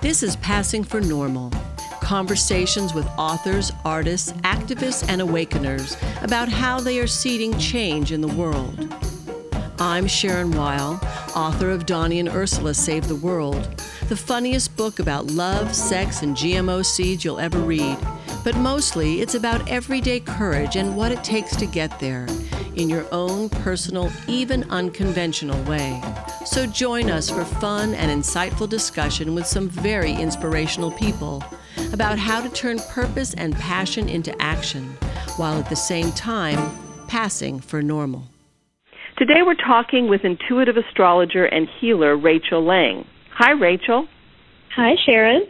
This is Passing for Normal conversations with authors, artists, activists, and awakeners about how they are seeding change in the world. I'm Sharon Weil, author of Donnie and Ursula Save the World, the funniest book about love, sex, and GMO seeds you'll ever read. But mostly, it's about everyday courage and what it takes to get there in your own personal, even unconventional way. So join us for fun and insightful discussion with some very inspirational people about how to turn purpose and passion into action while at the same time passing for normal. Today we're talking with intuitive astrologer and healer Rachel Lang. Hi, Rachel. Hi, Sharon.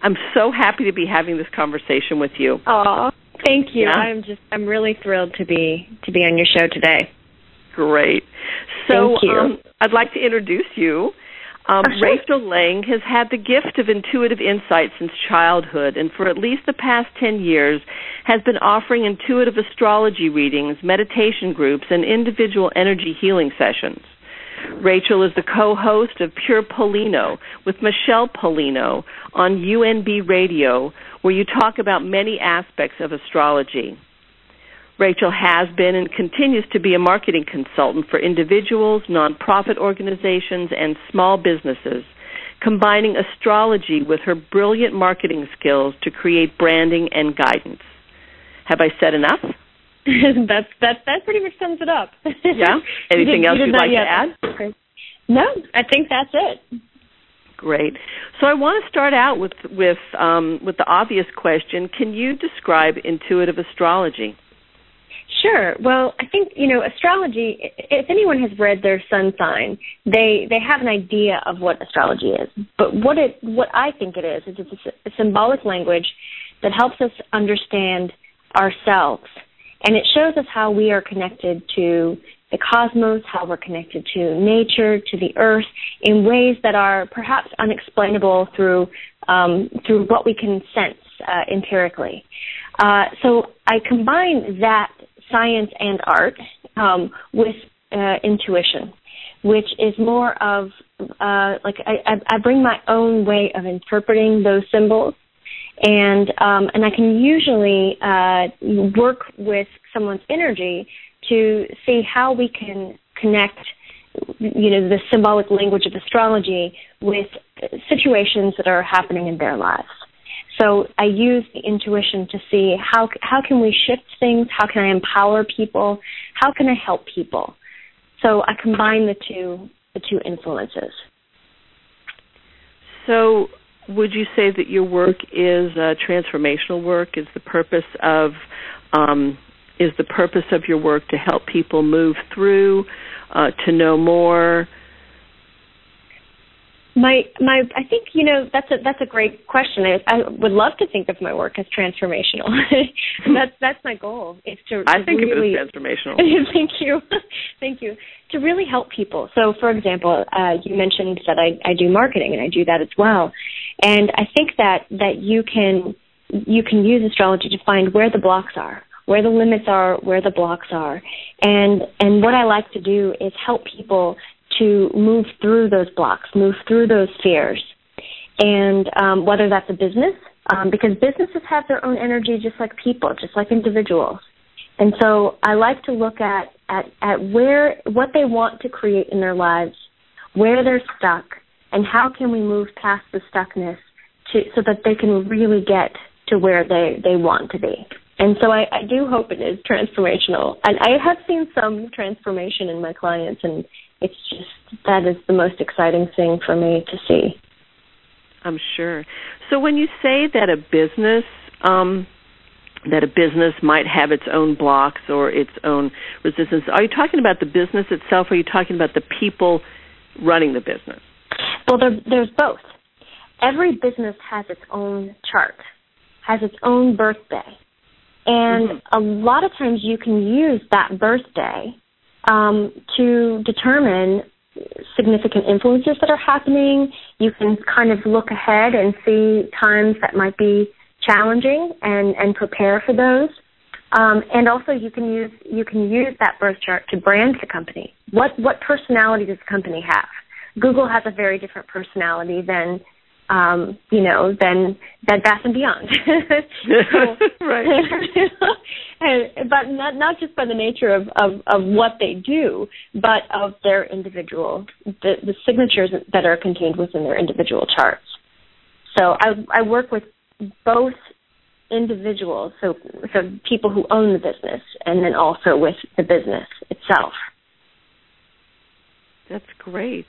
I'm so happy to be having this conversation with you. Aw, thank you. Yeah? I'm just I'm really thrilled to be to be on your show today. Great. So um, I'd like to introduce you. Um, Rachel Lang has had the gift of intuitive insight since childhood, and for at least the past 10 years has been offering intuitive astrology readings, meditation groups, and individual energy healing sessions. Rachel is the co-host of Pure Polino with Michelle Polino on UNB Radio, where you talk about many aspects of astrology. Rachel has been and continues to be a marketing consultant for individuals, nonprofit organizations, and small businesses, combining astrology with her brilliant marketing skills to create branding and guidance. Have I said enough? that's that that pretty much sums it up. yeah. Anything else you'd like yet. to add? Okay. No, I think that's it. Great. So I want to start out with with um, with the obvious question: Can you describe intuitive astrology? Sure. Well, I think you know astrology. If anyone has read their sun sign, they they have an idea of what astrology is. But what it what I think it is is it's a, a symbolic language that helps us understand ourselves, and it shows us how we are connected to the cosmos, how we're connected to nature, to the earth, in ways that are perhaps unexplainable through um, through what we can sense uh, empirically. Uh, so I combine that science and art um, with uh, intuition, which is more of uh, like I, I bring my own way of interpreting those symbols, and um, and I can usually uh, work with someone's energy to see how we can connect you know the symbolic language of astrology with situations that are happening in their lives so I use the intuition to see how how can we shift things, how can I empower people, how can I help people. So I combine the two the two influences. So would you say that your work is uh, transformational work? Is the purpose of um, is the purpose of your work to help people move through, uh, to know more, my my I think you know that's a that's a great question. I, I would love to think of my work as transformational. that's that's my goal. Is to, I think really, it as transformational. thank you, thank you. To really help people. So, for example, uh, you mentioned that I I do marketing and I do that as well, and I think that that you can you can use astrology to find where the blocks are where the limits are, where the blocks are. And and what I like to do is help people to move through those blocks, move through those fears. And um, whether that's a business, um, because businesses have their own energy just like people, just like individuals. And so I like to look at, at, at where, what they want to create in their lives, where they're stuck, and how can we move past the stuckness to, so that they can really get to where they, they want to be. And so I, I do hope it is transformational. And I have seen some transformation in my clients, and it's just that is the most exciting thing for me to see. I'm sure. So when you say that a business um, that a business might have its own blocks or its own resistance, are you talking about the business itself, or are you talking about the people running the business? Well, there, there's both. Every business has its own chart, has its own birthday, and mm-hmm. a lot of times you can use that birthday um, to determine significant influences that are happening. You can kind of look ahead and see times that might be challenging and, and prepare for those. Um, and also, you can use you can use that birth chart to brand the company. What what personality does the company have? Google has a very different personality than um, you know, than Bed Bath and Beyond. right. and, but not not just by the nature of, of of what they do, but of their individual the the signatures that are contained within their individual charts. So I I work with both individuals, so so people who own the business, and then also with the business itself. That's great.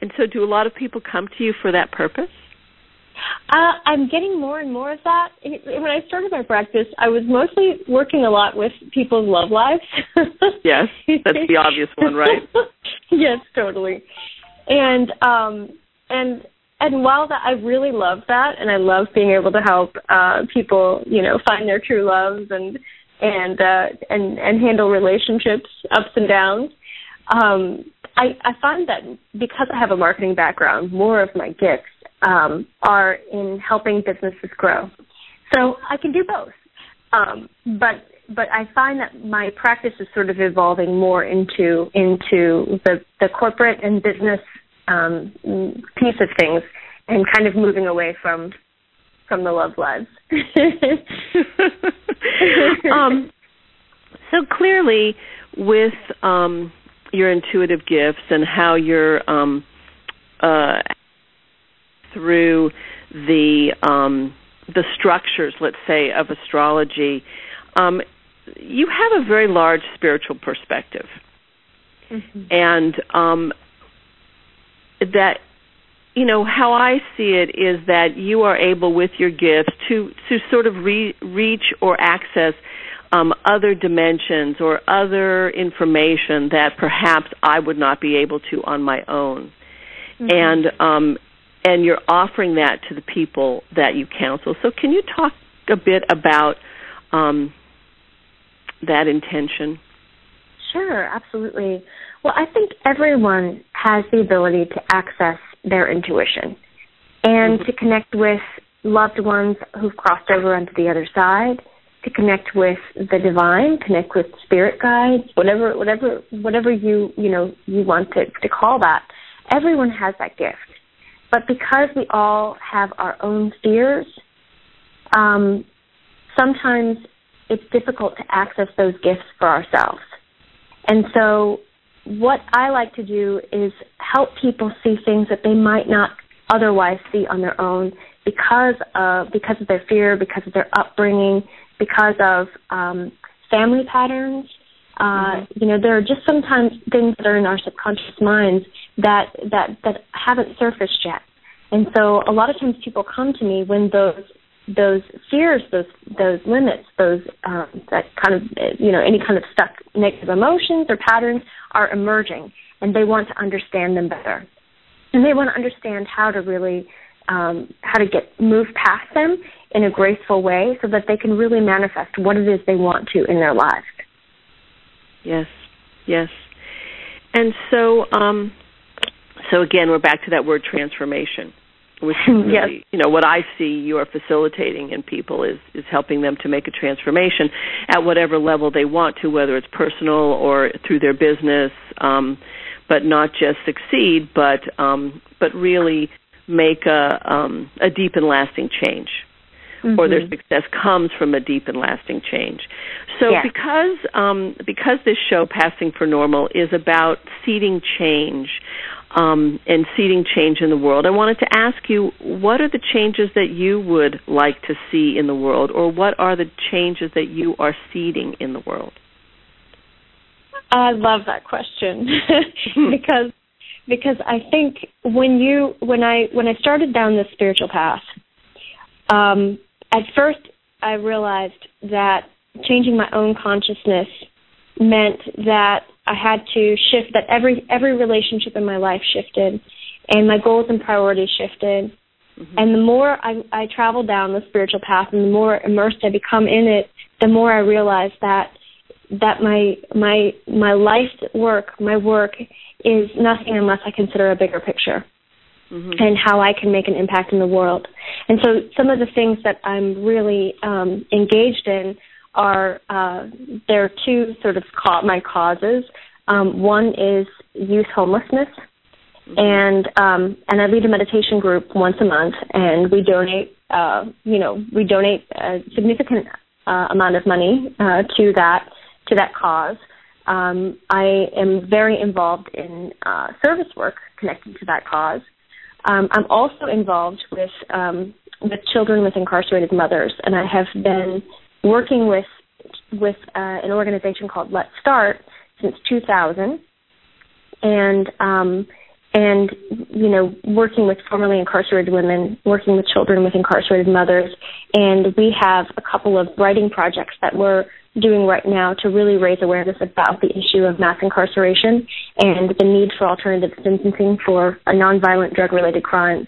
And so, do a lot of people come to you for that purpose? Uh, I'm getting more and more of that. When I started my practice, I was mostly working a lot with people's love lives. yes, that's the obvious one, right? yes, totally. And um, and and while that I really love that, and I love being able to help uh, people, you know, find their true loves and and uh, and and handle relationships ups and downs. Um, I, I find that because I have a marketing background, more of my gifts um, are in helping businesses grow. So I can do both. Um, but but I find that my practice is sort of evolving more into into the the corporate and business um, piece of things, and kind of moving away from from the love lives. um, so clearly, with um, your intuitive gifts and how you're um, uh, through the um, the structures, let's say, of astrology, um, you have a very large spiritual perspective, mm-hmm. and um, that you know how I see it is that you are able, with your gifts, to to sort of re- reach or access um, other dimensions or other information that perhaps I would not be able to on my own. Mm-hmm. And um, and you're offering that to the people that you counsel. So can you talk a bit about um, that intention? Sure, absolutely. Well, I think everyone has the ability to access their intuition and mm-hmm. to connect with loved ones who've crossed over onto the other side to connect with the divine, connect with spirit guides, whatever whatever whatever you you know you want to, to call that. Everyone has that gift. But because we all have our own fears, um, sometimes it's difficult to access those gifts for ourselves. And so what I like to do is help people see things that they might not otherwise see on their own because of because of their fear, because of their upbringing, because of um, family patterns. Uh, mm-hmm. You know, there are just sometimes things that are in our subconscious minds that that that haven't surfaced yet, and so a lot of times people come to me when those those fears, those those limits, those um, that kind of you know any kind of stuck negative emotions or patterns are emerging, and they want to understand them better, and they want to understand how to really um, how to get move past them in a graceful way so that they can really manifest what it is they want to in their lives. Yes, yes. And so, um, so again, we're back to that word transformation, which really, yes. you know, what I see you are facilitating in people is is helping them to make a transformation at whatever level they want to, whether it's personal or through their business, um, but not just succeed, but um, but really make a um, a deep and lasting change, mm-hmm. or their mm-hmm. success comes from a deep and lasting change. So yeah. because um, because this show, Passing for Normal, is about seeding change. Um, and seeding change in the world. I wanted to ask you, what are the changes that you would like to see in the world, or what are the changes that you are seeding in the world? I love that question because because I think when you when I when I started down this spiritual path, um, at first I realized that changing my own consciousness meant that I had to shift that every every relationship in my life shifted, and my goals and priorities shifted. Mm-hmm. And the more I, I travel down the spiritual path, and the more immersed I become in it, the more I realize that that my my my life's work, my work is nothing unless I consider a bigger picture mm-hmm. and how I can make an impact in the world. And so some of the things that I'm really um, engaged in are uh, there are two sort of ca- my causes. Um, one is youth homelessness, mm-hmm. and um, and I lead a meditation group once a month, and we donate. Uh, you know, we donate a significant uh, amount of money uh, to that to that cause. Um, I am very involved in uh, service work connected to that cause. Um, I'm also involved with um, with children with incarcerated mothers, and I have been working with with uh, an organization called Let's Start since 2000, and um, and you know working with formerly incarcerated women, working with children with incarcerated mothers, and we have a couple of writing projects that we're doing right now to really raise awareness about the issue of mass incarceration and the need for alternative sentencing for nonviolent drug-related crimes.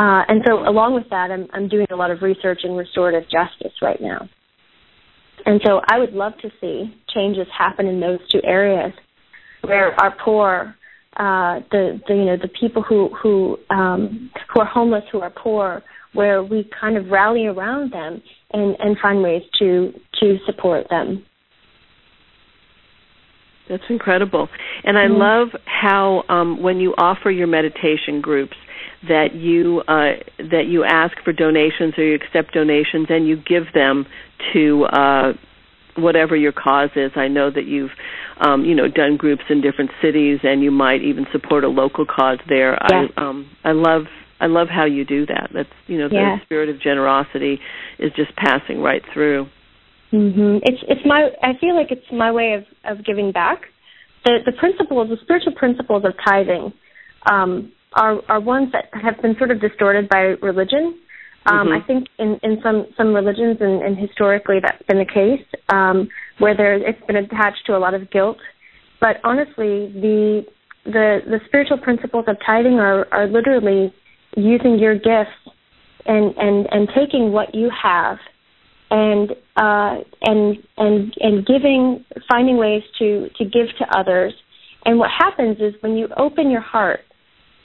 Uh, and so, along with that, I'm, I'm doing a lot of research in restorative justice right now. And so, I would love to see changes happen in those two areas where our poor, uh, the, the you know the people who who um, who are homeless, who are poor, where we kind of rally around them and, and find ways to to support them. That's incredible, and I mm-hmm. love how um, when you offer your meditation groups that you uh, that you ask for donations or you accept donations and you give them to uh, whatever your cause is. I know that you've um, you know done groups in different cities and you might even support a local cause there. Yeah. I um, I love I love how you do that. That's you know the yeah. spirit of generosity is just passing right through. Mhm. It's it's my I feel like it's my way of of giving back. The the principles, the spiritual principles of tithing, um, are are ones that have been sort of distorted by religion. Um, mm-hmm. I think in, in some some religions and, and historically that's been the case, um, where there it's been attached to a lot of guilt. But honestly, the the the spiritual principles of tithing are are literally using your gifts and and and taking what you have and uh, and and and giving, finding ways to to give to others. And what happens is when you open your heart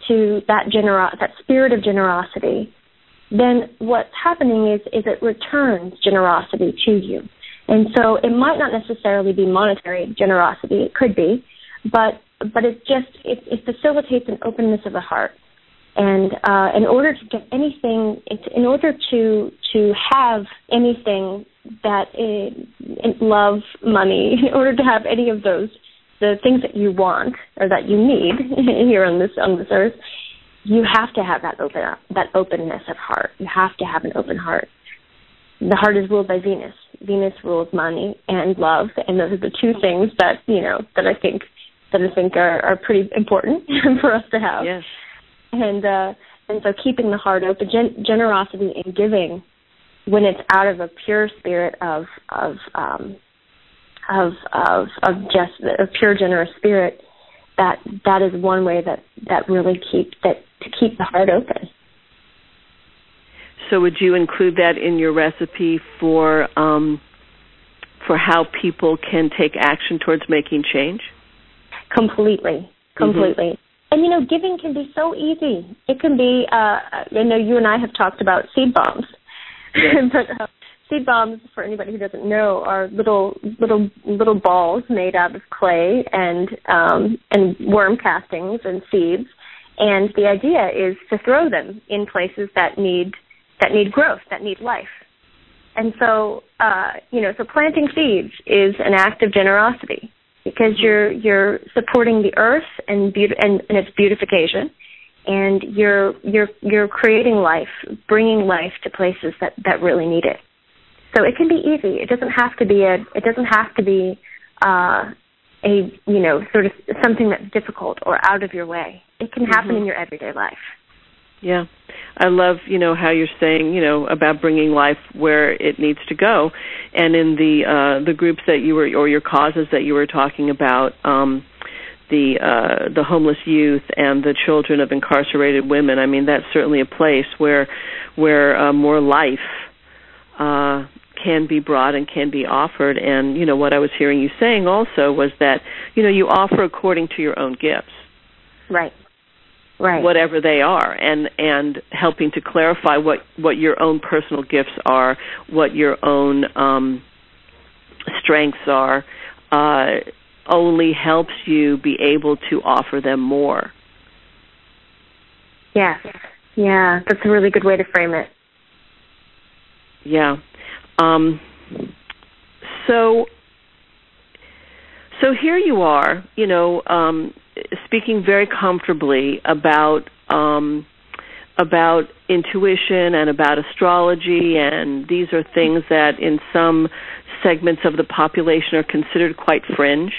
to that gener- that spirit of generosity, then what's happening is is it returns generosity to you. And so it might not necessarily be monetary generosity; it could be, but but it just it, it facilitates an openness of the heart. And uh, in order to get anything, in order to to have anything that is, love, money, in order to have any of those the things that you want or that you need here on this on this earth, you have to have that open that openness of heart. You have to have an open heart. The heart is ruled by Venus. Venus rules money and love, and those are the two things that you know that I think that I think are, are pretty important for us to have. Yes. And uh, and so keeping the heart open, gen- generosity and giving, when it's out of a pure spirit of of um, of of of just a pure generous spirit that that is one way that that really keep that to keep the heart open so would you include that in your recipe for um, for how people can take action towards making change completely mm-hmm. completely. And you know giving can be so easy it can be uh i know you and i have talked about seed bombs but uh, seed bombs, for anybody who doesn't know, are little little little balls made out of clay and um, and worm castings and seeds. And the idea is to throw them in places that need that need growth, that need life. And so, uh, you know, so planting seeds is an act of generosity because you're you're supporting the earth and be- and, and its beautification, and you're you're you're creating life, bringing life to places that that really need it. So it can be easy. It doesn't have to be a. It doesn't have to be uh, a you know sort of something that's difficult or out of your way. It can happen mm-hmm. in your everyday life. Yeah, I love you know how you're saying you know about bringing life where it needs to go, and in the uh, the groups that you were or your causes that you were talking about. Um, the uh, the homeless youth and the children of incarcerated women. I mean, that's certainly a place where where uh, more life uh, can be brought and can be offered. And you know what I was hearing you saying also was that you know you offer according to your own gifts, right, right, whatever they are, and and helping to clarify what what your own personal gifts are, what your own um, strengths are, uh, only helps you be able to offer them more. Yes. Yeah, that's a really good way to frame it. Yeah. Um, so so here you are, you know, um, speaking very comfortably about um, about intuition and about astrology, and these are things that in some segments of the population are considered quite fringe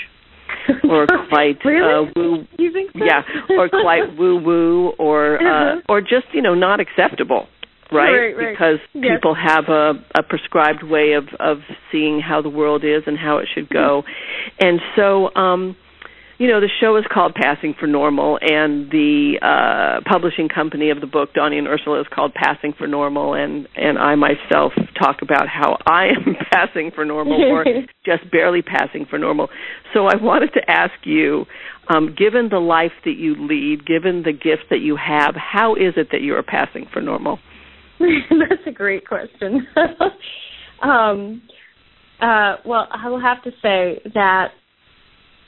or quite really? uh, woo. You think so? Yeah, or quite woo woo, or uh, Uh-huh. or just you know not acceptable, right? Right, right. Because Yes. people have a, a prescribed way of of seeing how the world is and how it should go, and so. um you know, the show is called Passing for Normal, and the uh, publishing company of the book, Donnie and Ursula, is called Passing for Normal, and and I myself talk about how I am passing for normal or just barely passing for normal. So I wanted to ask you, um, given the life that you lead, given the gift that you have, how is it that you are passing for normal? That's a great question. um, uh, well, I will have to say that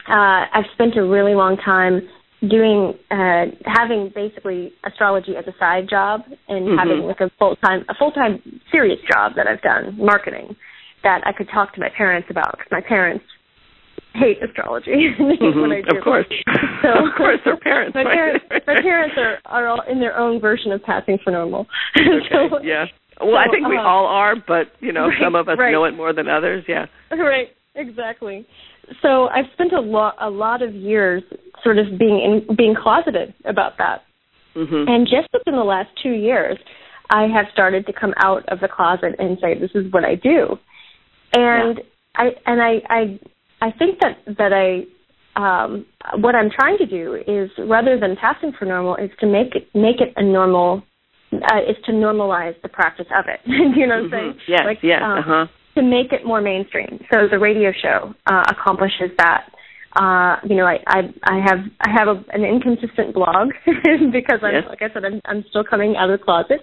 uh, I've spent a really long time doing uh having basically astrology as a side job and Mhm. having like a full time a full time serious job that I've done marketing that I could talk to my parents about because my parents hate astrology Mhm, when I do. Of course, So, of course, they're parents. my right? parents my parents are are all in their own version of passing for normal. Okay, so, yeah. Well, I think we uh, all are, but you know, right, some of us right. know it more than others. Yeah. right exactly so i've spent a lot a lot of years sort of being in, being closeted about that Mhm. and just within the last two years i have started to come out of the closet and say this is what i do and i and i i i think that that i um what i'm trying to do is rather than passing for normal is to make it make it a normal uh, is to normalize the practice of it. you know what I'm saying? Mhm. Yes. Like, yes. um, uh huh. To make it more mainstream. So the radio show uh, accomplishes that. Uh, you know, I I, I have I have a, an inconsistent blog because I'm Yes. like I said I'm I'm still coming out of the closet,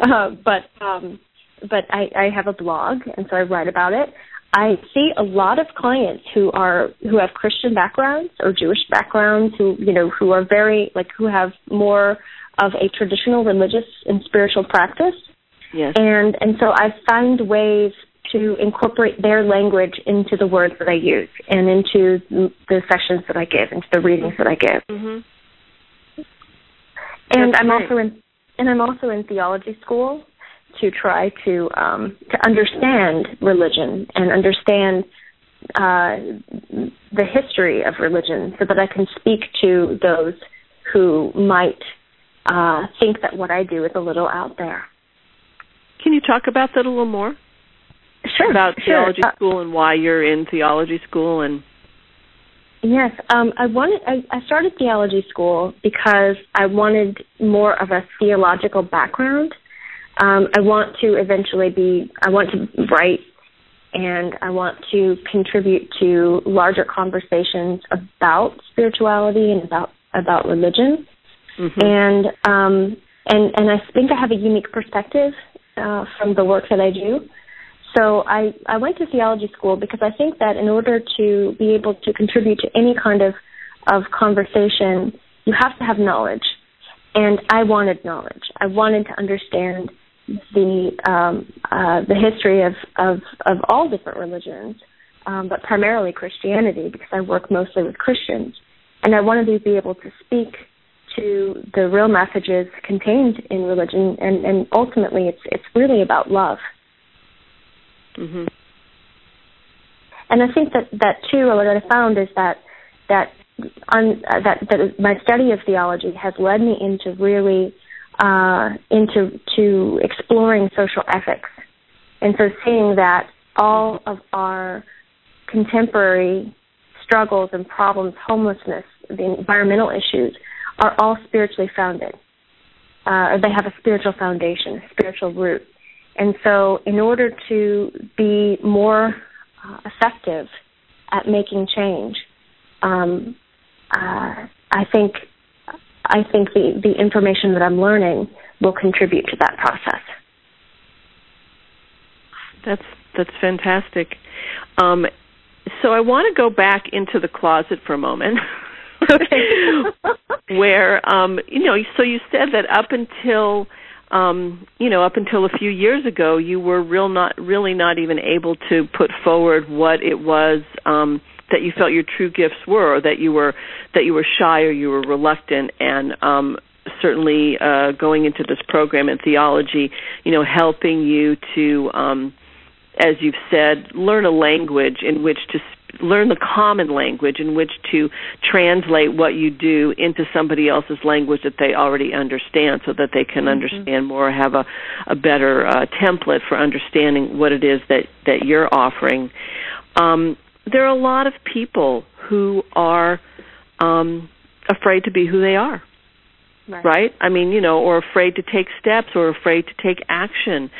uh, but um, but I, I have a blog and so I write about it. I see a lot of clients who are who have Christian backgrounds or Jewish backgrounds who you know who are very like who have more of a traditional religious and spiritual practice Yes. and and so I find ways to incorporate their language into the words that I use and into the sessions that I give, into the readings that I give. Mhm. And That's I'm great. also in and I'm also in theology school to try to um, to understand religion and understand uh, the history of religion, so that I can speak to those who might uh, think that what I do is a little out there. Can you talk about that a little more? Sure. About sure. theology Uh, school and why you're in theology school and Yes, um, I wanted. I, I started theology school because I wanted more of a theological background. Um, I want to eventually be. I want to write, and I want to contribute to larger conversations about spirituality and about about religion. Mhm. And um, and and I think I have a unique perspective uh, from the work that I do. So I, I went to theology school because I think that in order to be able to contribute to any kind of, of conversation, you have to have knowledge. And I wanted knowledge. I wanted to understand the um, uh, the history of, of, of all different religions, um, but primarily Christianity because I work mostly with Christians. And I wanted to be able to speak to the real messages contained in religion, and, and ultimately, it's it's really about love. Mhm. And I think that that too, what I found is that that on uh, that that my study of theology has led me into really uh, into to exploring social ethics, and so seeing that all of our contemporary struggles and problems, homelessness, the environmental issues, are all spiritually founded. Uh, or they have a spiritual foundation, a spiritual root. And so, in order to be more uh, effective at making change, um, uh, I think I think the, the information that I'm learning will contribute to that process. That's that's fantastic. Um, so I want to go back into the closet for a moment. okay. where um you know so you said that up until um you know up until a few years ago you were real not really not even able to put forward what it was um that you felt your true gifts were or that you were that you were shy or you were reluctant. And um certainly uh going into this program in theology you know helping you to um as you've said learn a language in which to learn the common language in which to translate what you do into somebody else's language that they already understand so that they can mm-hmm. understand more have a a better uh template for understanding what it is that that you're offering um there are a lot of people who are um afraid to be who they are Right. right. I mean, you know, or afraid to take steps or afraid to take action.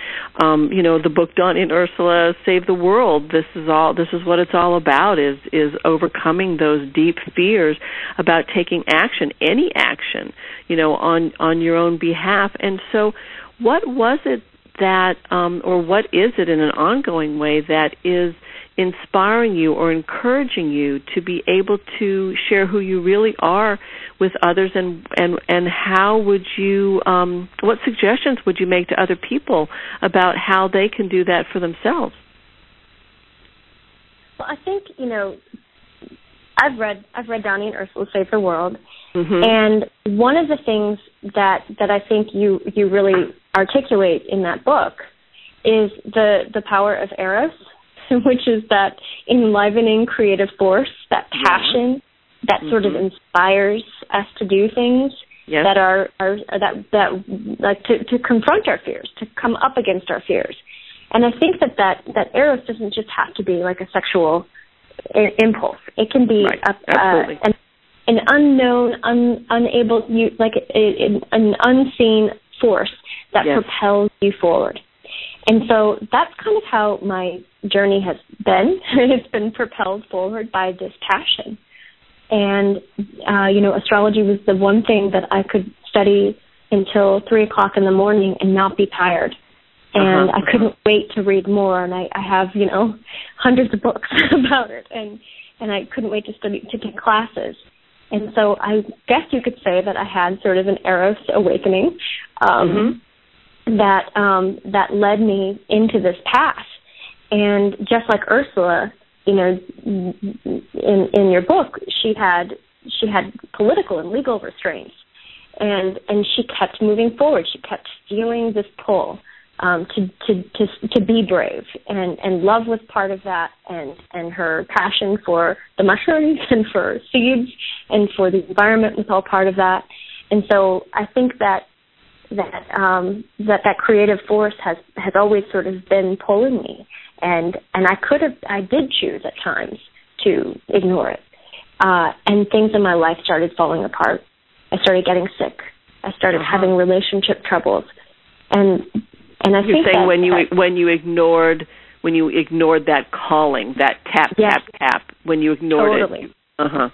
Um, you know, the book Donnie and Ursula Save the World. This is all this is what it's all about is is overcoming those deep fears about taking action, any action, you know, on on your own behalf. And so what was it that um or what is it in an ongoing way that is inspiring you or encouraging you to be able to share who you really are with others and and and how would you um what suggestions would you make to other people about how they can do that for themselves well i think you know i've read i've read Donnie and ursula save the world mm-hmm. and one of the things that that i think you you really articulate in that book is the the power of eros which is that enlivening creative force, that passion yeah. that mm-hmm. sort of mm-hmm. inspires us to do things yes. that are, are that that like to to confront our fears, to come up against our fears. And I think that that that eros doesn't just have to be like a sexual I- impulse. It can be right. a, uh, an, an unknown, un, unable, you like a, a, an unseen force that yes. propels you forward. And so that's kind of how my journey has been. it's been propelled forward by this passion. And, uh, you know, astrology was the one thing that I could study until three o'clock in the morning and not be tired. And uh-huh. I couldn't wait to read more. And I, I have, you know, hundreds of books about it. And, and I couldn't wait to study, to take classes. And so I guess you could say that I had sort of an Eros awakening. Um, mm-hmm that um, that led me into this path. And just like Ursula, you know, in in your book, she had she had political and legal restraints, and and she kept moving forward. She kept feeling this pull um, to to to to be brave, and and love was part of that, and and her passion for the mushrooms and for seeds and for the environment was all part of that. And so I think that that um, that that creative force has has always sort of been pulling me, and and I could have I did choose at times to ignore it, uh, and things in my life started falling apart. I started getting sick. I started uh-huh. having relationship troubles, and and I You're think saying when you that, when you ignored when you ignored that calling, that tap yes, tap tap, when you ignored totally. it. Uh huh.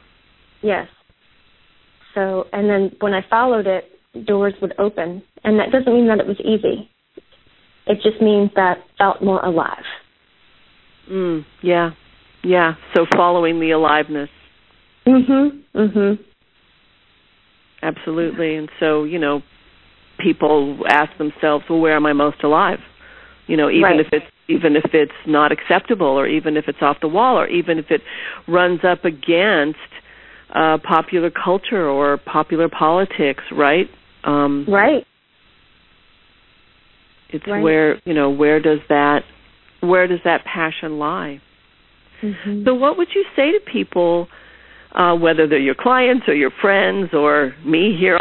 Yes. So and then when I followed it, doors would open. And that doesn't mean that it was easy. It just means that felt more alive. Mm, yeah. Yeah. So following the aliveness. Mhm. Mhm. Absolutely. And so, you know, people ask themselves, well, where am I most alive? You know, even right. if it's even if it's not acceptable or even if it's off the wall or even if it runs up against uh popular culture or popular politics, right? Um, right. It's right. where you know where does that where does that passion lie? Mm-hmm. So, what would you say to people, uh, whether they're your clients or your friends or me here,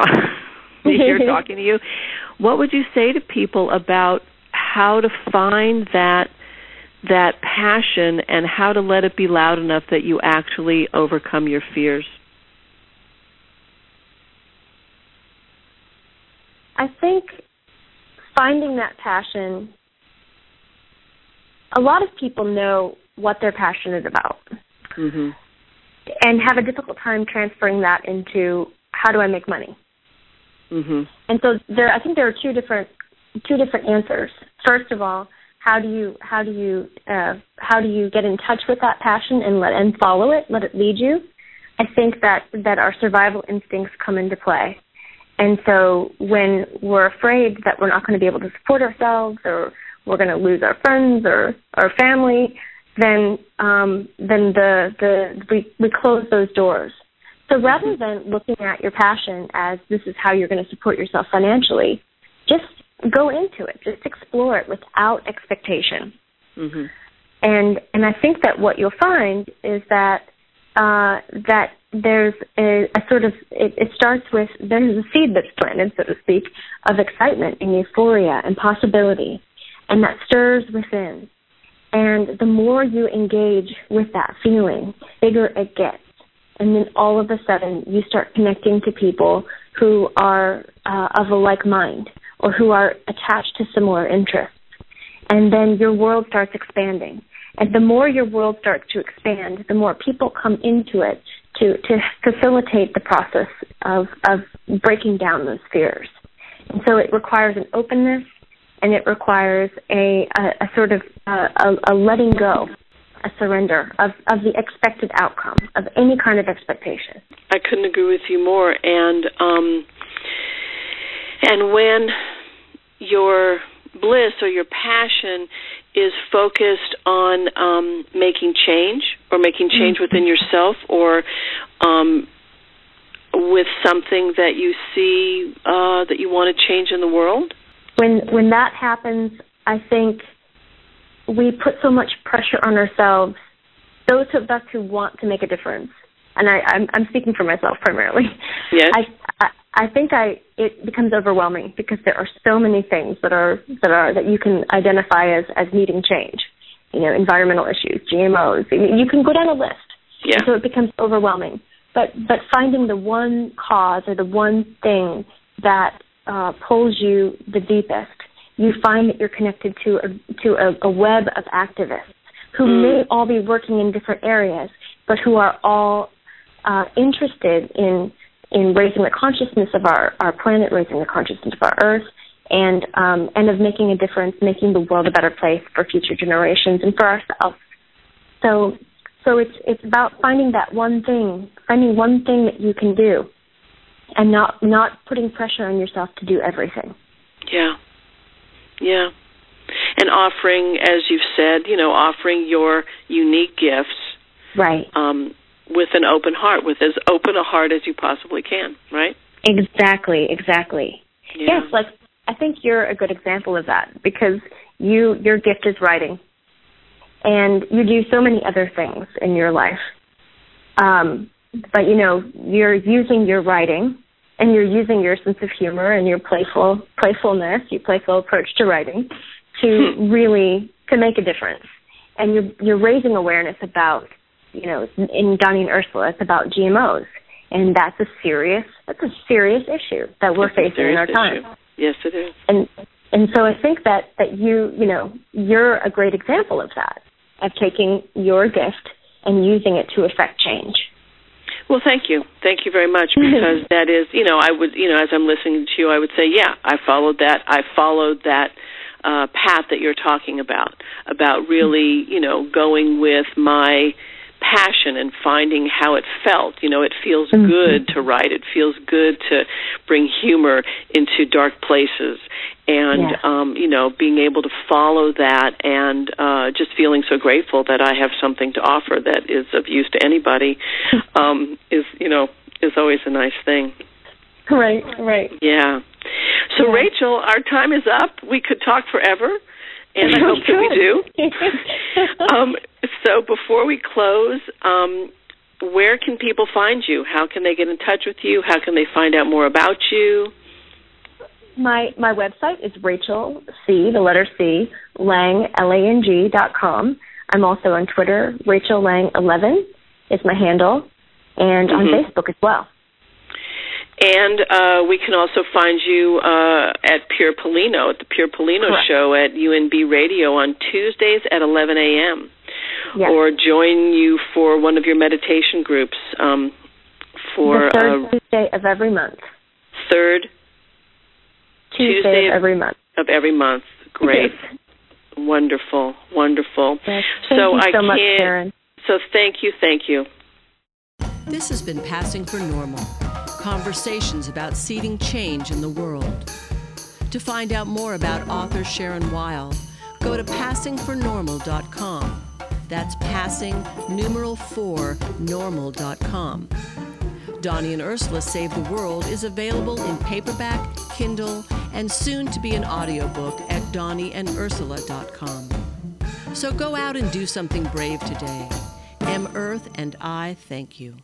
here talking to you? What would you say to people about how to find that that passion and how to let it be loud enough that you actually overcome your fears? I think finding that passion, a lot of people know what they're passionate about mm-hmm. and have a difficult time transferring that into how do I make money. Mm-hmm. And so there, I think there are two different two different answers. First of all, how do you how do you uh, how do you get in touch with that passion and let and follow it, let it lead you? I think that that our survival instincts come into play. And so when we're afraid that we're not going to be able to support ourselves or we're going to lose our friends or our family, then um, then the the we, we close those doors. So rather than looking at your passion as this is how you're going to support yourself financially, just go into it. Just explore it without expectation. Mm-hmm. And and I think that what you'll find is that uh, that there's a, a sort of it, it, starts with there's a seed that's planted, so to speak, of excitement and euphoria and possibility, and that stirs within. And the more you engage with that feeling, bigger it gets. And then all of a sudden, you start connecting to people who are uh, of a like mind or who are attached to similar interests. And then your world starts expanding. And the more your world starts to expand, the more people come into it to, to facilitate the process of, of breaking down those fears. And so it requires an openness and it requires a, a, a sort of uh, a, a letting go, a surrender of, of the expected outcome of any kind of expectation. I couldn't agree with you more. And um, and when your bliss or your passion is focused on um, making change or making change mm-hmm. within yourself or um, with something that you see uh, that you want to change in the world? When when that happens, I think we put so much pressure on ourselves. Those of us who want to make a difference, and I, I'm, I'm speaking for myself primarily. Yes. I, I I think I it becomes overwhelming because there are so many things that are that are that you can identify as as needing change. You know, environmental issues, GMOs. You can go down a list. Yeah. So it becomes overwhelming. But but finding the one cause or the one thing that uh, pulls you the deepest, you find that you're connected to a, to a, a web of activists who mm. may all be working in different areas, but who are all uh, interested in in raising the consciousness of our, our planet, raising the consciousness of our Earth, and um, and of making a difference, making the world a better place for future generations and for ourselves. So so it's it's about finding that one thing, finding one thing that you can do, and not not putting pressure on yourself to do everything. Yeah, yeah, and offering, as you've said, you know, offering your unique gifts. Right. Um, with an open heart, with as open a heart as you possibly can, right? Exactly, exactly. Yeah. Yes, like I think you're a good example of that because you your gift is writing, and you do so many other things in your life. Um, but you know, you're using your writing, and you're using your sense of humor and your playful playfulness, your playful approach to writing, to hmm. really to make a difference. And you're you're raising awareness about you know, in Donnie and Ursula, it's about GMOs, and that's a serious that's a serious issue that we're it's facing in our time. Yes, it is. And and so I think that that you you know you're a great example of that of taking your gift and using it to affect change. Well, thank you, thank you very much because that is you know I would you know as I'm listening to you I would say yeah I followed that I followed that uh, path that you're talking about about really you know going with my passion and finding how it felt. You know, it feels mm-hmm. good to write. It feels good to bring humor into dark places. And yeah. um, you know, being able to follow that and uh, just feeling so grateful that I have something to offer that is of use to anybody um, is you know is always a nice thing. Right, right. Yeah. So yeah. Rachel, our time is up. We could talk forever and I hope that we do. um, so before we close, um, where can people find you? How can they get in touch with you? How can they find out more about you? My my website is Rachel C, the letter C, Lang L A N G dot com. I'm also on Twitter. Rachel Lang eleven is my handle, and mm-hmm. on Facebook as well. And uh, we can also find you uh, at Pure Polino, at the Pure Polino Correct. show at UNB Radio on Tuesdays at 11 a.m. Yes. Or join you for one of your meditation groups um, for the third uh, Tuesday of every month. Third Tuesday, Tuesday of every month. Of every month. Great. Yes. Wonderful. Wonderful. Yes. so you I so can't. much, Sharon. So thank you. Thank you. This has been Passing for Normal conversations about seeding change in the world. To find out more about author Sharon Weil, go to passingfornormal.com. That's passing numeral 4 normal.com. Donnie and Ursula Save the World is available in paperback, Kindle, and soon to be an audiobook at donnieandursula.com. So go out and do something brave today. M. Earth and I thank you.